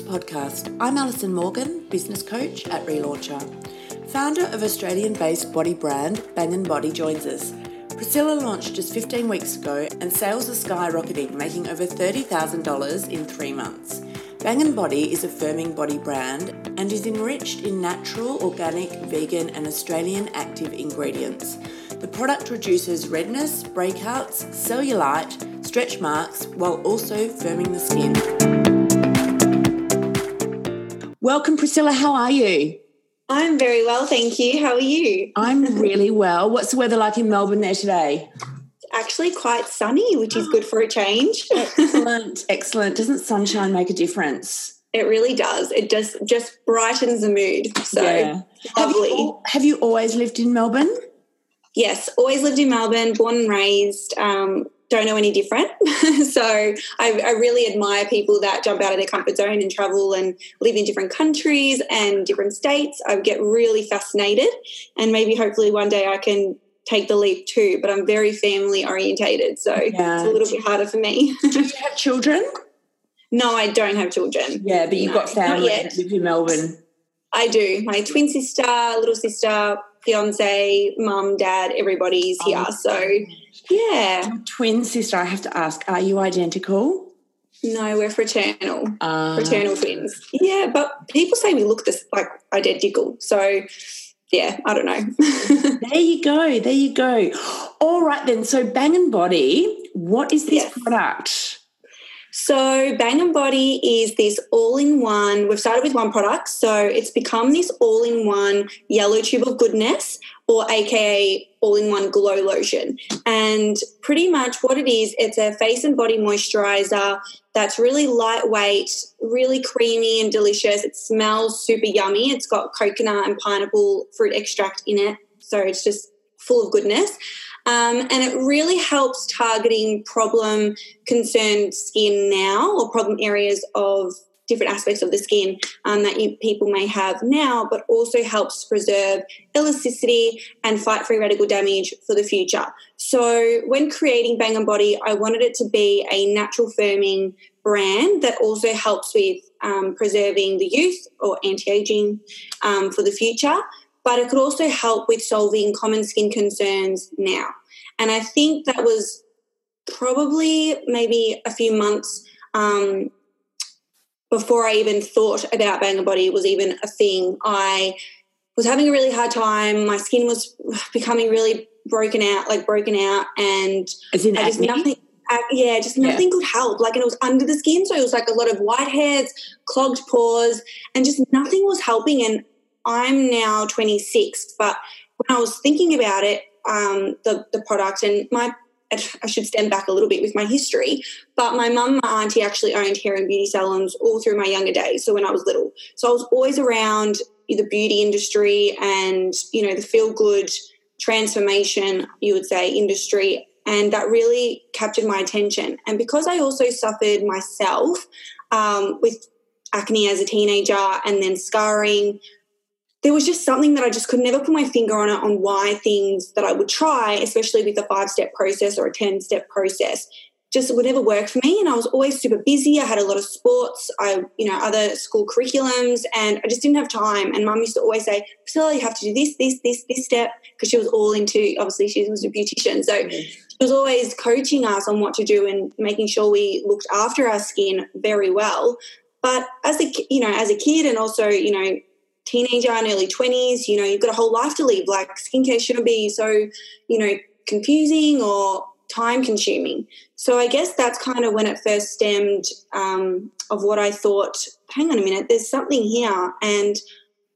Podcast. I'm Alison Morgan, business coach at Relauncher. Founder of Australian based body brand Bangn Body joins us. Priscilla launched just 15 weeks ago and sales are skyrocketing, making over $30,000 in three months. Bangn Body is a firming body brand and is enriched in natural, organic, vegan, and Australian active ingredients. The product reduces redness, breakouts, cellulite, stretch marks, while also firming the skin. Welcome, Priscilla. How are you? I'm very well, thank you. How are you? I'm really well. What's the weather like in Melbourne there today? Actually, quite sunny, which is good for a change. excellent, excellent. Doesn't sunshine make a difference? It really does. It just just brightens the mood. So yeah. lovely. Have you, have you always lived in Melbourne? Yes, always lived in Melbourne, born and raised. Um, don't know any different. so I, I, really admire people that jump out of their comfort zone and travel and live in different countries and different states. I get really fascinated, and maybe hopefully one day I can take the leap too. But I'm very family orientated, so yeah. it's a little bit harder for me. Do you have children? No, I don't have children. Yeah, but you've no, got family that live in Melbourne. I do. My twin sister, little sister, fiance, mum, dad, everybody's oh, here. So, yeah. Twin sister, I have to ask, are you identical? No, we're fraternal. Uh, fraternal twins. Yeah, but people say we look this like identical. So, yeah, I don't know. there you go. There you go. All right then. So Bangn Body, what is this yes. product? So, Bangn Body is this all in one. We've started with one product. So, it's become this all in one yellow tube of goodness, or AKA all in one glow lotion. And pretty much what it is, it's a face and body moisturizer that's really lightweight, really creamy and delicious. It smells super yummy. It's got coconut and pineapple fruit extract in it. So, it's just full of goodness. Um, and it really helps targeting problem concerned skin now or problem areas of different aspects of the skin um, that you, people may have now, but also helps preserve elasticity and fight free radical damage for the future. So, when creating Bangn Body, I wanted it to be a natural firming brand that also helps with um, preserving the youth or anti aging um, for the future but it could also help with solving common skin concerns now. And I think that was probably maybe a few months um, before I even thought about Bangn Body was even a thing. I was having a really hard time. My skin was becoming really broken out, like broken out, and As in just nothing. Uh, yeah, just nothing yeah. could help. Like, and it was under the skin, so it was like a lot of whiteheads, clogged pores, and just nothing was helping. And I'm now 26, but when I was thinking about it, um, the the product and my I should stand back a little bit with my history, but my mum, my auntie actually owned hair and beauty salons all through my younger days. So when I was little, so I was always around the beauty industry and you know the feel good transformation, you would say, industry, and that really captured my attention. And because I also suffered myself um, with acne as a teenager and then scarring there was just something that I just could never put my finger on it on why things that I would try, especially with a five step process or a 10 step process, just would never work for me. And I was always super busy. I had a lot of sports, I, you know, other school curriculums, and I just didn't have time. And mum used to always say, Priscilla, you have to do this, this, this, this step, because she was all into, obviously, she was a beautician. So mm-hmm. she was always coaching us on what to do and making sure we looked after our skin very well. But as a, you know, as a kid and also, you know, teenager and early 20s, you know, you've got a whole life to live. Like skincare shouldn't be so, you know, confusing or time consuming. So I guess that's kind of when it first stemmed um, of what I thought, hang on a minute, there's something here. And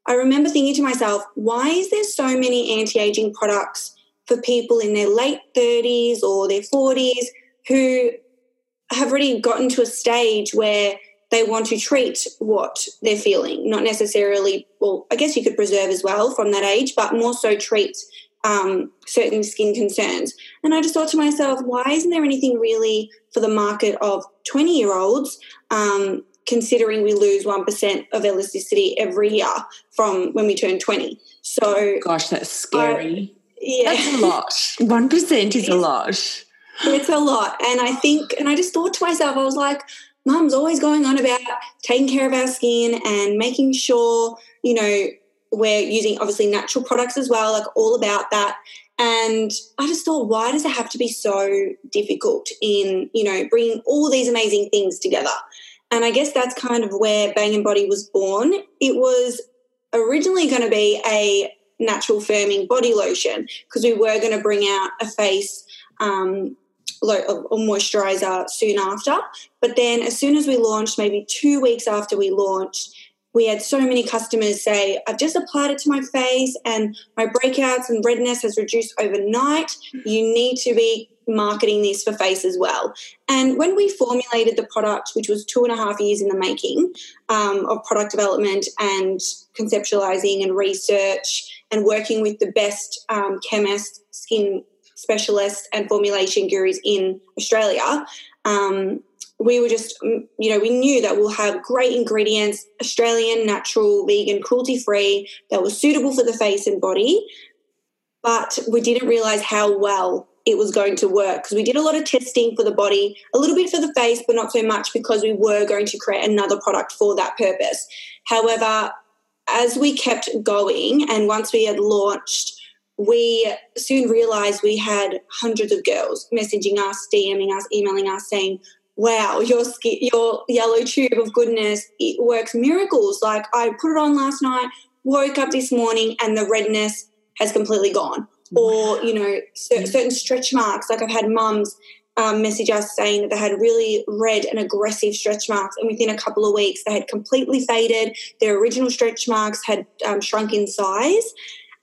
I remember thinking to myself, why is there so many anti aging products for people in their late 30s or their 40s who have already gotten to a stage where they want to treat what they're feeling, not necessarily, well, I guess you could preserve as well from that age, but more so treat um, certain skin concerns. And I just thought to myself, why isn't there anything really for the market of 20 year olds? Um, considering we lose 1% of elasticity every year from when we turn 20. So, gosh, that's scary. I, yeah. That's a lot. 1% is a lot. It's a lot. And I think, and I just thought to myself, I was like, mum's always going on about taking care of our skin and making sure, you know, we're using obviously natural products as well, like all about that. And I just thought, why does it have to be so difficult in, you know, bringing all these amazing things together? And I guess that's kind of where Bangn Body was born. It was originally going to be a natural firming body lotion because we were going to bring out a face um, or moisturizer soon after. But then, as soon as we launched, maybe two weeks after we launched, we had so many customers say, I've just applied it to my face and my breakouts and redness has reduced overnight. You need to be marketing this for face as well. And when we formulated the product, which was two and a half years in the making um, of product development and conceptualizing and research and working with the best um, skin specialists, and formulation gurus in Australia, um, we were just, mm, you know, we knew that we'll have great ingredients, Australian, natural, vegan, cruelty free, that was suitable for the face and body. But we didn't realize how well it was going to work because we did a lot of testing for the body, a little bit for the face, but not so much because we were going to create another product for that purpose. However, as we kept going and once we had launched, we soon realized we had hundreds of girls messaging us, DMing us, emailing us saying, wow, your skin, your yellow tube of goodness, it works miracles. Like I put it on last night, woke up this morning, and the redness has completely gone. Wow. Or you know, certain stretch marks. Like I've had mums um, message us saying that they had really red and aggressive stretch marks, and within a couple of weeks they had completely faded. Their original stretch marks had um, shrunk in size,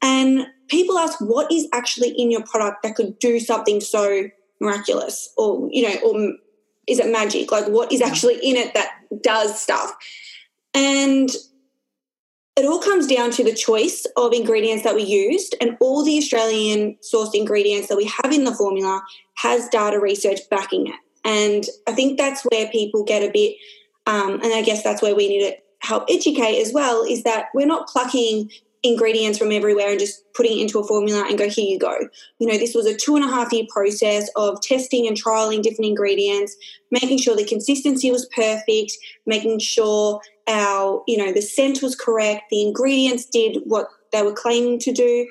and people ask, "What is actually in your product that could do something so miraculous, or you know, or is it magic? Like what is actually in it that does stuff? And it all comes down to the choice of ingredients that we used and all the Australian sourced ingredients that we have in the formula has data research backing it. And I think that's where people get a bit, um, and I guess that's where we need to help educate as well, is that we're not plucking ingredients from everywhere and just putting it into a formula and go, here you go. You know, this was a two and a half year process of testing and trialing different ingredients, making sure the consistency was perfect, making sure our, you know, the scent was correct, the ingredients did what they were claiming to do.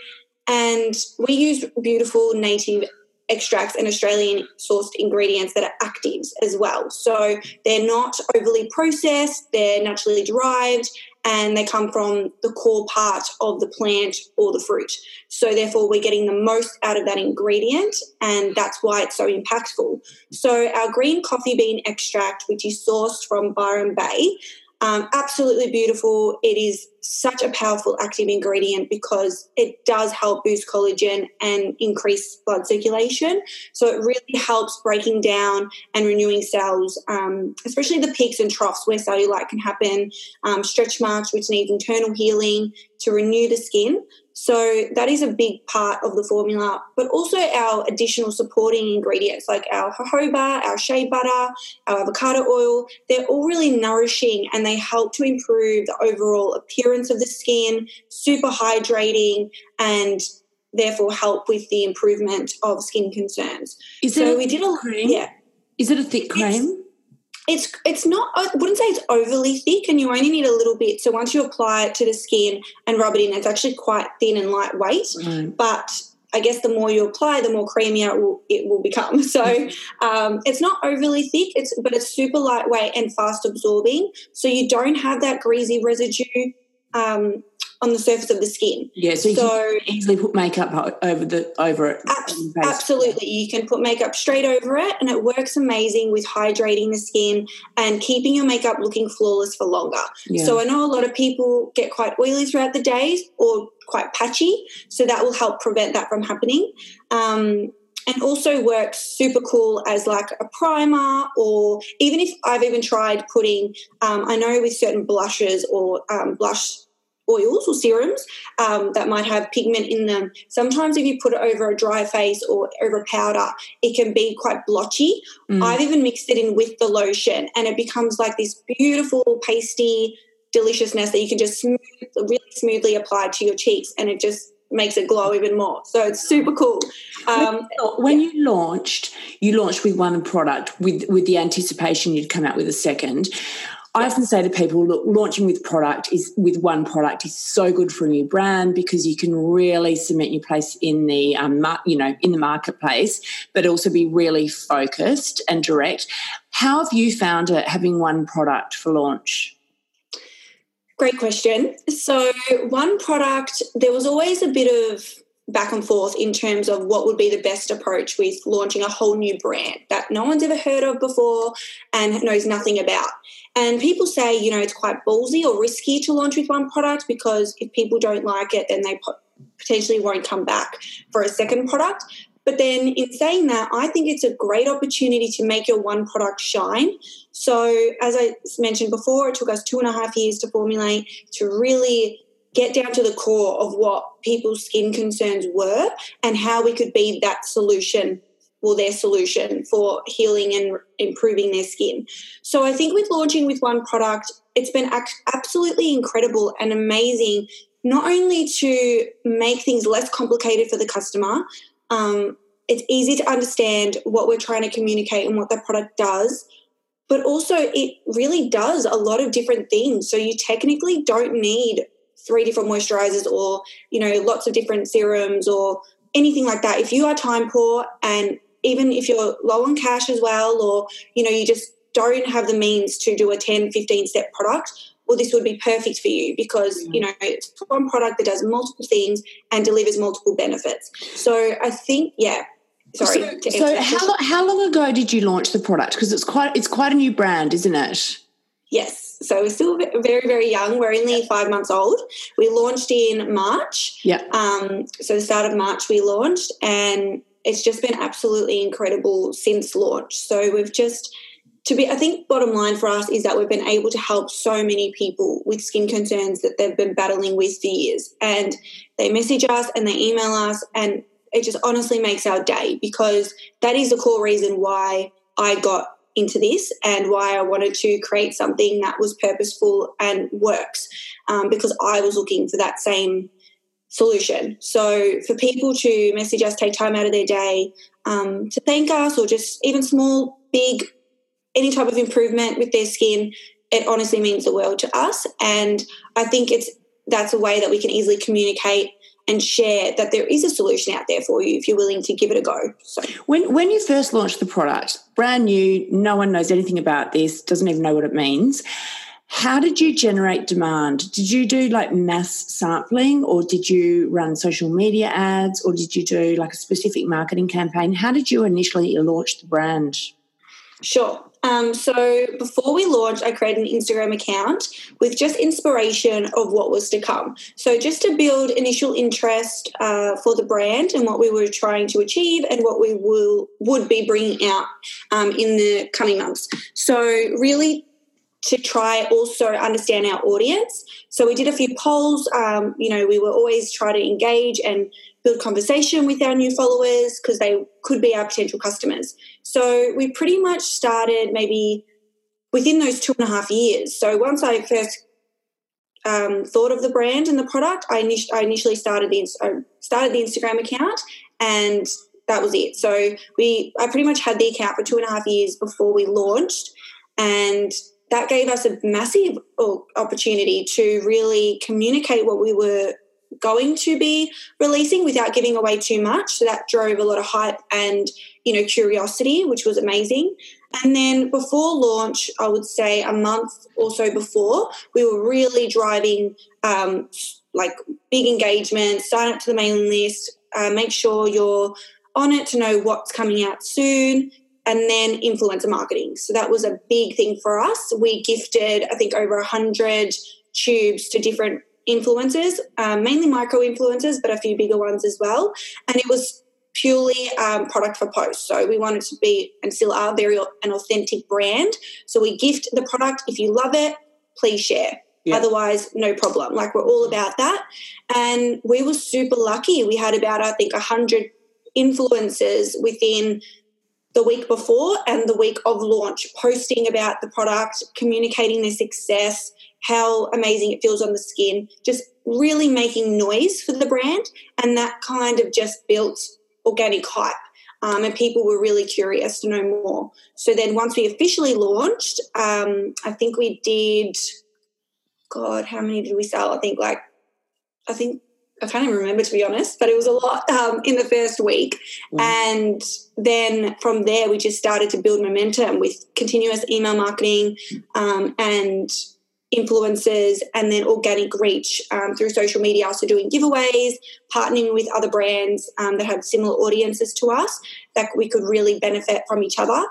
And we use beautiful native extracts and Australian sourced ingredients that are actives as well. So they're not overly processed, they're naturally derived, and they come from the core part of the plant or the fruit. So, therefore, we're getting the most out of that ingredient, and that's why it's so impactful. So, our green coffee bean extract, which is sourced from Byron Bay, um, absolutely beautiful. It is such a powerful active ingredient because it does help boost collagen and increase blood circulation. So it really helps breaking down and renewing cells, um, especially the peaks and troughs where cellulite can happen, um, stretch marks, which needs internal healing to renew the skin. So that is a big part of the formula, but also our additional supporting ingredients like our jojoba, our shea butter, our avocado oil. They're all really nourishing and they help to improve the overall appearance of the skin, super hydrating, and therefore help with the improvement of skin concerns. Is so it we did a cream? Yeah. Is it a thick cream? It's it's not i wouldn't say it's overly thick and you only need a little bit so once you apply it to the skin and rub it in it's actually quite thin and lightweight mm. but I guess the more you apply, the more creamier it will, it will become. So um, it's not overly thick, it's but it's super lightweight and fast absorbing. So you don't have that greasy residue um, on the surface of the skin. Yeah, so, so you can easily put makeup over the over it. Ab- absolutely, you can put makeup straight over it, and it works amazing with hydrating the skin and keeping your makeup looking flawless for longer. Yeah. So I know a lot of people get quite oily throughout the days or quite patchy, so that will help prevent that from happening. Um, and also works super cool as like a primer or even if i've even tried putting um, i know with certain blushes or um, blush oils or serums um, that might have pigment in them. Sometimes, if you put it over a dry face or over a powder, it can be quite blotchy. Mm. I've even mixed it in with the lotion, and it becomes like this beautiful pasty deliciousness that you can just smooth, really smoothly apply to your cheeks, and it just makes it glow even more. So it's super cool. Um, when yeah. you launched, you launched with one product with with the anticipation you'd come out with a second I often say to people, look, launching with product is with one product is so good for a new brand because you can really cement your place in the um, you know in the marketplace, but also be really focused and direct. How have you found it having one product for launch? Great question. So, one product, there was always a bit of back and forth in terms of what would be the best approach with launching a whole new brand that no one's ever heard of before and knows nothing about. And people say, you know, it's quite ballsy or risky to launch with one product because if people don't like it, then they potentially won't come back for a second product. But then, in saying that, I think it's a great opportunity to make your one product shine. So, as I mentioned before, it took us two and a half years to formulate to really get down to the core of what people's skin concerns were and how we could be that solution or their solution for healing and improving their skin. So I think with launching with one product, it's been absolutely incredible and amazing, not only to make things less complicated for the customer, um, it's easy to understand what we're trying to communicate and what the product does. But also, it really does a lot of different things. So, you technically don't need three different moisturizers or you know lots of different serums or anything like that if you are time poor and even if you're low on cash as well or you know you just don't have the means to do a 10 15 step product well this would be perfect for you because you know it's one product that does multiple things and delivers multiple benefits so i think yeah sorry so, so how, long, how long ago did you launch the product because it's quite it's quite a new brand isn't it yes so we're still very, very young. We're only five months old. We launched in March. Yeah. Um, so the start of March we launched, and it's just been absolutely incredible since launch. So we've just to be I think bottom line for us is that we've been able to help so many people with skin concerns that they've been battling with for years. And they message us and they email us and it just honestly makes our day because that is the core reason why I got into this and why I wanted to create something that was purposeful and works um, because I was looking for that same solution. So for people to message us, take time out of their day um, to thank us, or just even small, big, any type of improvement with their skin, it honestly means the world to us. And I think it's that's a way that we can easily communicate and share that there is a solution out there for you if you're willing to give it a go. So when when you first launched the product, brand new, no one knows anything about this, doesn't even know what it means. How did you generate demand? Did you do like mass sampling or did you run social media ads or did you do like a specific marketing campaign? How did you initially launch the brand? Sure. Um, so before we launched, I created an Instagram account with just inspiration of what was to come. So just to build initial interest uh, for the brand and what we were trying to achieve and what we will would be bringing out um, in the coming months. So really to try also understand our audience. So we did a few polls. Um, you know, we were always trying to engage and build conversation with our new followers because they could be our potential customers. So we pretty much started maybe within those two and a half years. So once I first um, thought of the brand and the product, I, init- I initially started the I started the Instagram account, and that was it. So we I pretty much had the account for two and a half years before we launched, and that gave us a massive opportunity to really communicate what we were going to be releasing without giving away too much. So that drove a lot of hype and, you know, curiosity, which was amazing. And then before launch, I would say a month or so before, we were really driving um, like big engagement, sign up to the mailing list, uh, make sure you're on it to know what's coming out soon, and then influencer marketing. So that was a big thing for us. We gifted, I think, over 100 tubes to different influencers, um, mainly micro influencers, but a few bigger ones as well. And it was purely um, product for post. So we wanted to be and still are very an authentic brand. So we gift the product. If you love it, please share. Yeah. Otherwise, no problem. Like we're all about that. And we were super lucky. We had about, I think, 100 influencers within the week before and the week of launch posting about the product, communicating their success, how amazing it feels on the skin, just really making noise for the brand. And that kind of just built organic hype. um, and people were really curious to know more. So then once we officially launched, um, I think we did, God, how many did we sell? I think like, I think I can't even remember to be honest, but it was a lot um, in the first week. Mm. And then from there, we just started to build momentum with continuous email marketing um, and influencers and then organic reach um, through social media. So doing giveaways, partnering with other brands um, that had similar audiences to us that we could really benefit from each other.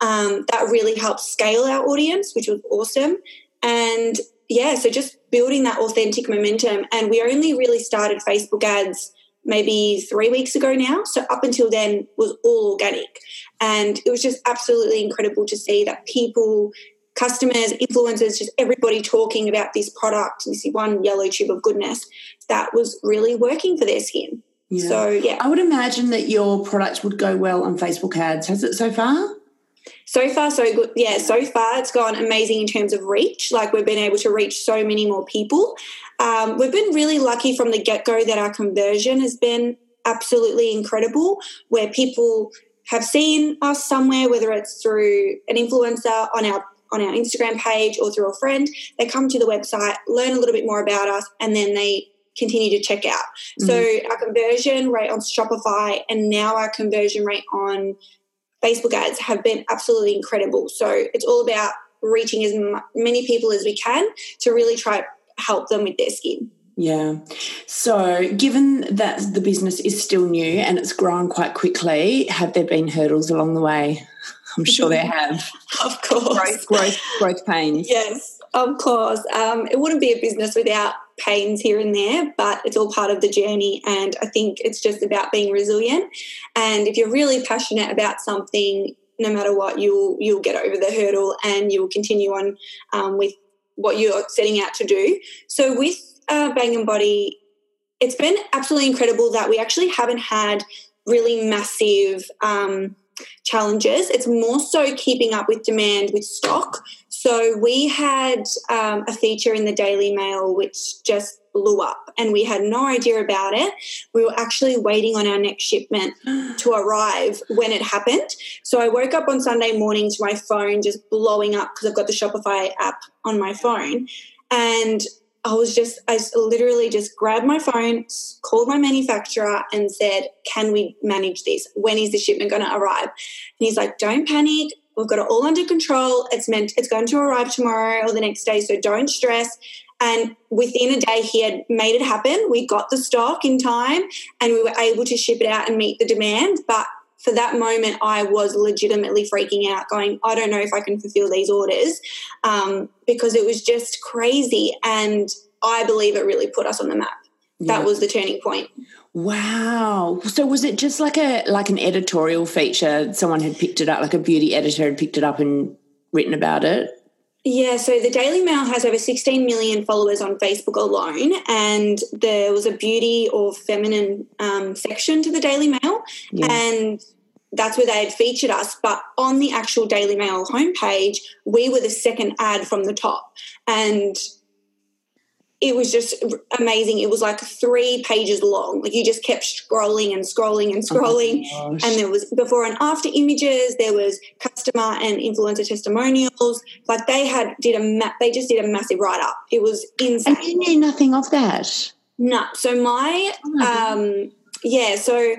Um, that really helped scale our audience, which was awesome. And yeah, so just building that authentic momentum. And we only really started Facebook ads maybe three weeks ago now. So up until then was all organic. And it was just absolutely incredible to see that people, customers, influencers, just everybody talking about this product, this one yellow tube of goodness that was really working for their skin. Yeah. So yeah. I would imagine that your product would go well on Facebook ads. Has it so far? So far so good. Yeah so far it's gone amazing in terms of reach. Like we've been able to reach so many more people. Um, we've been really lucky from the get-go that our conversion has been absolutely incredible where people have seen us somewhere whether it's through an influencer on our on our instagram page or through a friend. They come to the website learn a little bit more about us and then they continue to check out. Mm-hmm. so our conversion rate on shopify and now our conversion rate on Facebook ads have been absolutely incredible. So it's all about reaching as many people as we can to really try to help them with their skin. Yeah. So, given that the business is still new and it's grown quite quickly, have there been hurdles along the way? I'm sure there have. of course. Growth, growth, growth pains. Yes, of course. Um, it wouldn't be a business without pains here and there, but it's all part of the journey. And I think it's just about being resilient. And if you're really passionate about something, no matter what, you'll you'll get over the hurdle and you'll continue on um, with what you're setting out to do. So with uh, Bangn Body, it's been absolutely incredible that we actually haven't had really massive. Um, challenges. It's more so keeping up with demand with stock. So we had um, a feature in the Daily Mail which just blew up and we had no idea about it. We were actually waiting on our next shipment to arrive when it happened. So I woke up on Sunday morning to my phone just blowing up because I've got the Shopify app on my phone. And I was just, I literally just grabbed my phone, called my manufacturer, and said, Can we manage this? When is the shipment going to arrive? And he's like, Don't panic. We've got it all under control. It's meant, it's going to arrive tomorrow or the next day. So don't stress. And within a day, he had made it happen. We got the stock in time and we were able to ship it out and meet the demand. But for that moment, I was legitimately freaking out, going, I don't know if I can fulfill these orders um, because it was just crazy. And I believe it really put us on the map. Yeah. That was the turning point. Wow. So was it just like a like an editorial feature? Someone had picked it up, like a beauty editor had picked it up and written about it? Yeah, so the Daily Mail has over 16 million followers on Facebook alone, and there was a beauty or feminine um, section to the Daily Mail, yeah. and that's where they had featured us. But on the actual Daily Mail homepage, we were the second ad from the top. And it was just amazing. It was like three pages long. Like you just kept scrolling and scrolling and oh scrolling. Oh and there was before and after images. There was customer and influencer testimonials. Like they had did a ma- they just did a massive write up. It was insane. And you knew nothing of that. No. So my, oh my um, yeah. So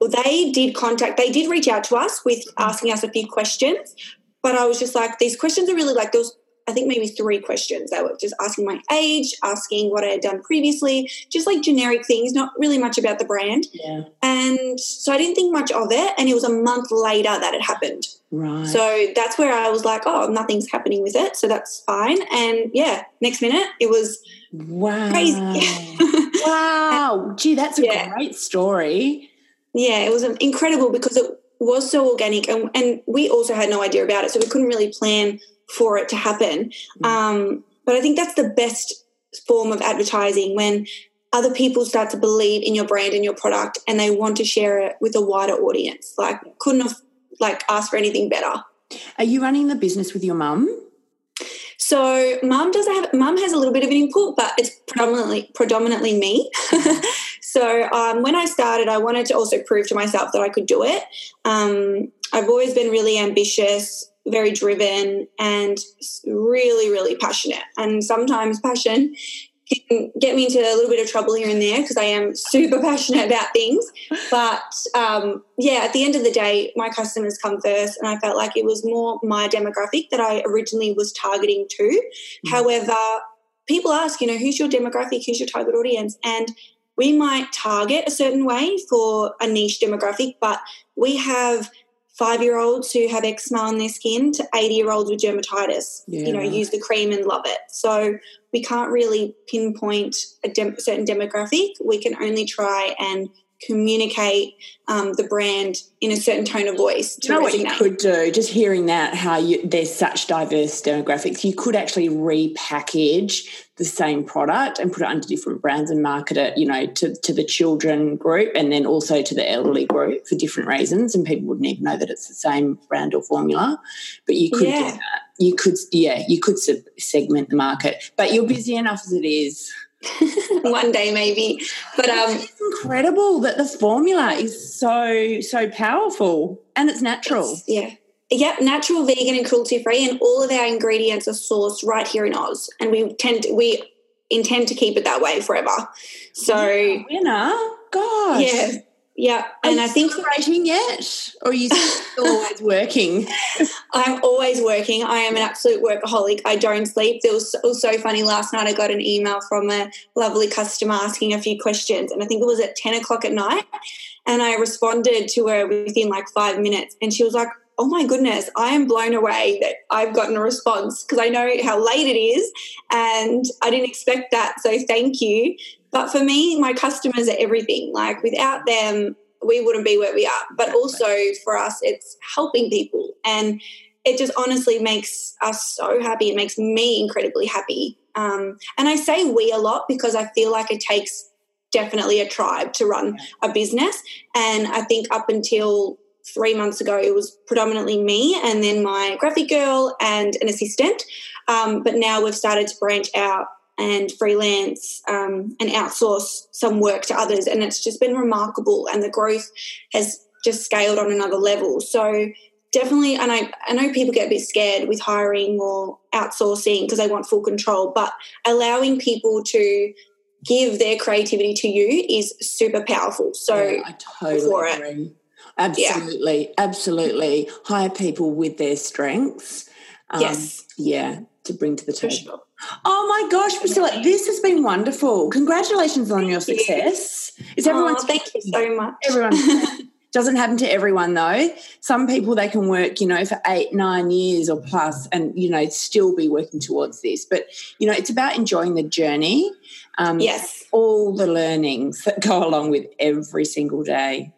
they did contact, they did reach out to us with asking us a few questions, but I was just like, these questions are really like, those, I think maybe three questions. They were just asking my age, asking what I had done previously, just like generic things, not really much about the brand. Yeah. And so I didn't think much of it. And it was a month later that it happened. Right. So that's where I was like, oh, nothing's happening with it. So that's fine. And yeah, next minute it was wow. crazy. wow. Gee, that's a yeah. great story yeah, it was incredible because it was so organic, and, and we also had no idea about it, so we couldn't really plan for it to happen. Mm. Um, but I think that's the best form of advertising when other people start to believe in your brand and your product, and they want to share it with a wider audience. Like, couldn't have like asked for anything better. Are you running the business with your mum? So mum does have mum has a little bit of an input, but it's predominantly predominantly me. So um, when I started, I wanted to also prove to myself that I could do it. Um, I've always been really ambitious, very driven, and really, really passionate. And sometimes passion can get me into a little bit of trouble here and there because I am super passionate about things. But um, yeah, at the end of the day, my customers come first, and I felt like it was more my demographic that I originally was targeting to. Mm-hmm. However, people ask, you know, who's your demographic, who's your target audience, and we might target a certain way for a niche demographic, but we have five year olds who have eczema on their skin to 80 year olds with dermatitis, yeah. you know, use the cream and love it. So we can't really pinpoint a dem- certain demographic. We can only try and communicate um, the brand in a certain tone of voice. you know resonate. what you could do? Just hearing that, how you, there's such diverse demographics, you could actually repackage the same product and put it under different brands and market it, you know, to, to the children group and then also to the elderly group for different reasons. And people wouldn't even know that it's the same brand or formula. But you could yeah. do that. You could, yeah, you could segment the market. But you're busy enough as it is. one day maybe. But um it's incredible that the formula is so so powerful and it's natural. It's, yeah. Yep, natural, vegan, and cruelty free, and all of our ingredients are sourced right here in Oz, and we tend to, we intend to keep it that way forever. So, winner, gosh, yeah, yeah, and I think celebrating yet, or are you still always working? I'm always working. I am an absolute workaholic. I don't sleep. It was, it was so funny last night. I got an email from a lovely customer asking a few questions, and I think it was at ten o'clock at night. And I responded to her within like five minutes, and she was like, oh my goodness, I am blown away that I've gotten a response because I know how late it is and I didn't expect that. So thank you. But for me, my customers are everything. Like without them, we wouldn't be where we are. But also for us, it's helping people. And it just honestly makes us so happy. It makes me incredibly happy. Um, and I say we a lot because I feel like it takes definitely a tribe to run a business. And I think up until three months ago, it was predominantly me and then my graphic girl and an assistant. Um, but now we've started to branch out and freelance um, and outsource some work to others. And it's just been remarkable. And the growth has just scaled on another level. So definitely, and I, I know people get a bit scared with hiring or outsourcing because they want full control, but allowing people to give their creativity to you is super powerful. So yeah, I totally agree. It. Absolutely, yeah. absolutely. Hire people with their strengths. Um, yes. Yeah, to bring to the table. Sure. Oh my gosh, Priscilla, this has been wonderful. Congratulations on thank your success. You. Is everyone? Oh, thank you so much. Everyone. doesn't happen to everyone though. Some people they can work, you know, for eight, nine years or plus, and you know, still be working towards this. But you know, it's about enjoying the journey. Um, yes, all the learnings that go along with every single day.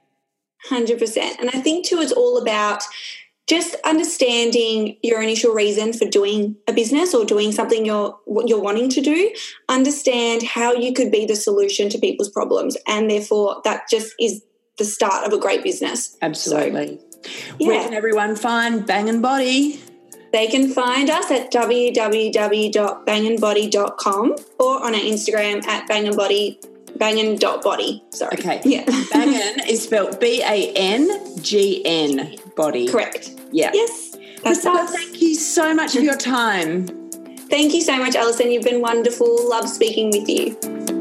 Hundred percent, and I think too, it's all about just understanding your initial reason for doing a business or doing something you're you're wanting to do understand how you could be the solution to people's problems and therefore that just is the start of a great business absolutely so, yeah. where can everyone find bangn body they can find us at www.bangnbody.com or on our instagram at bangandbody bangin.body. Sorry. Okay. Yeah. Bangn is spelled B A N G N body. Correct. Yeah. Yes. That's. Thank you so much for your time. Thank you so much, Alison. You've been wonderful. Love speaking with you.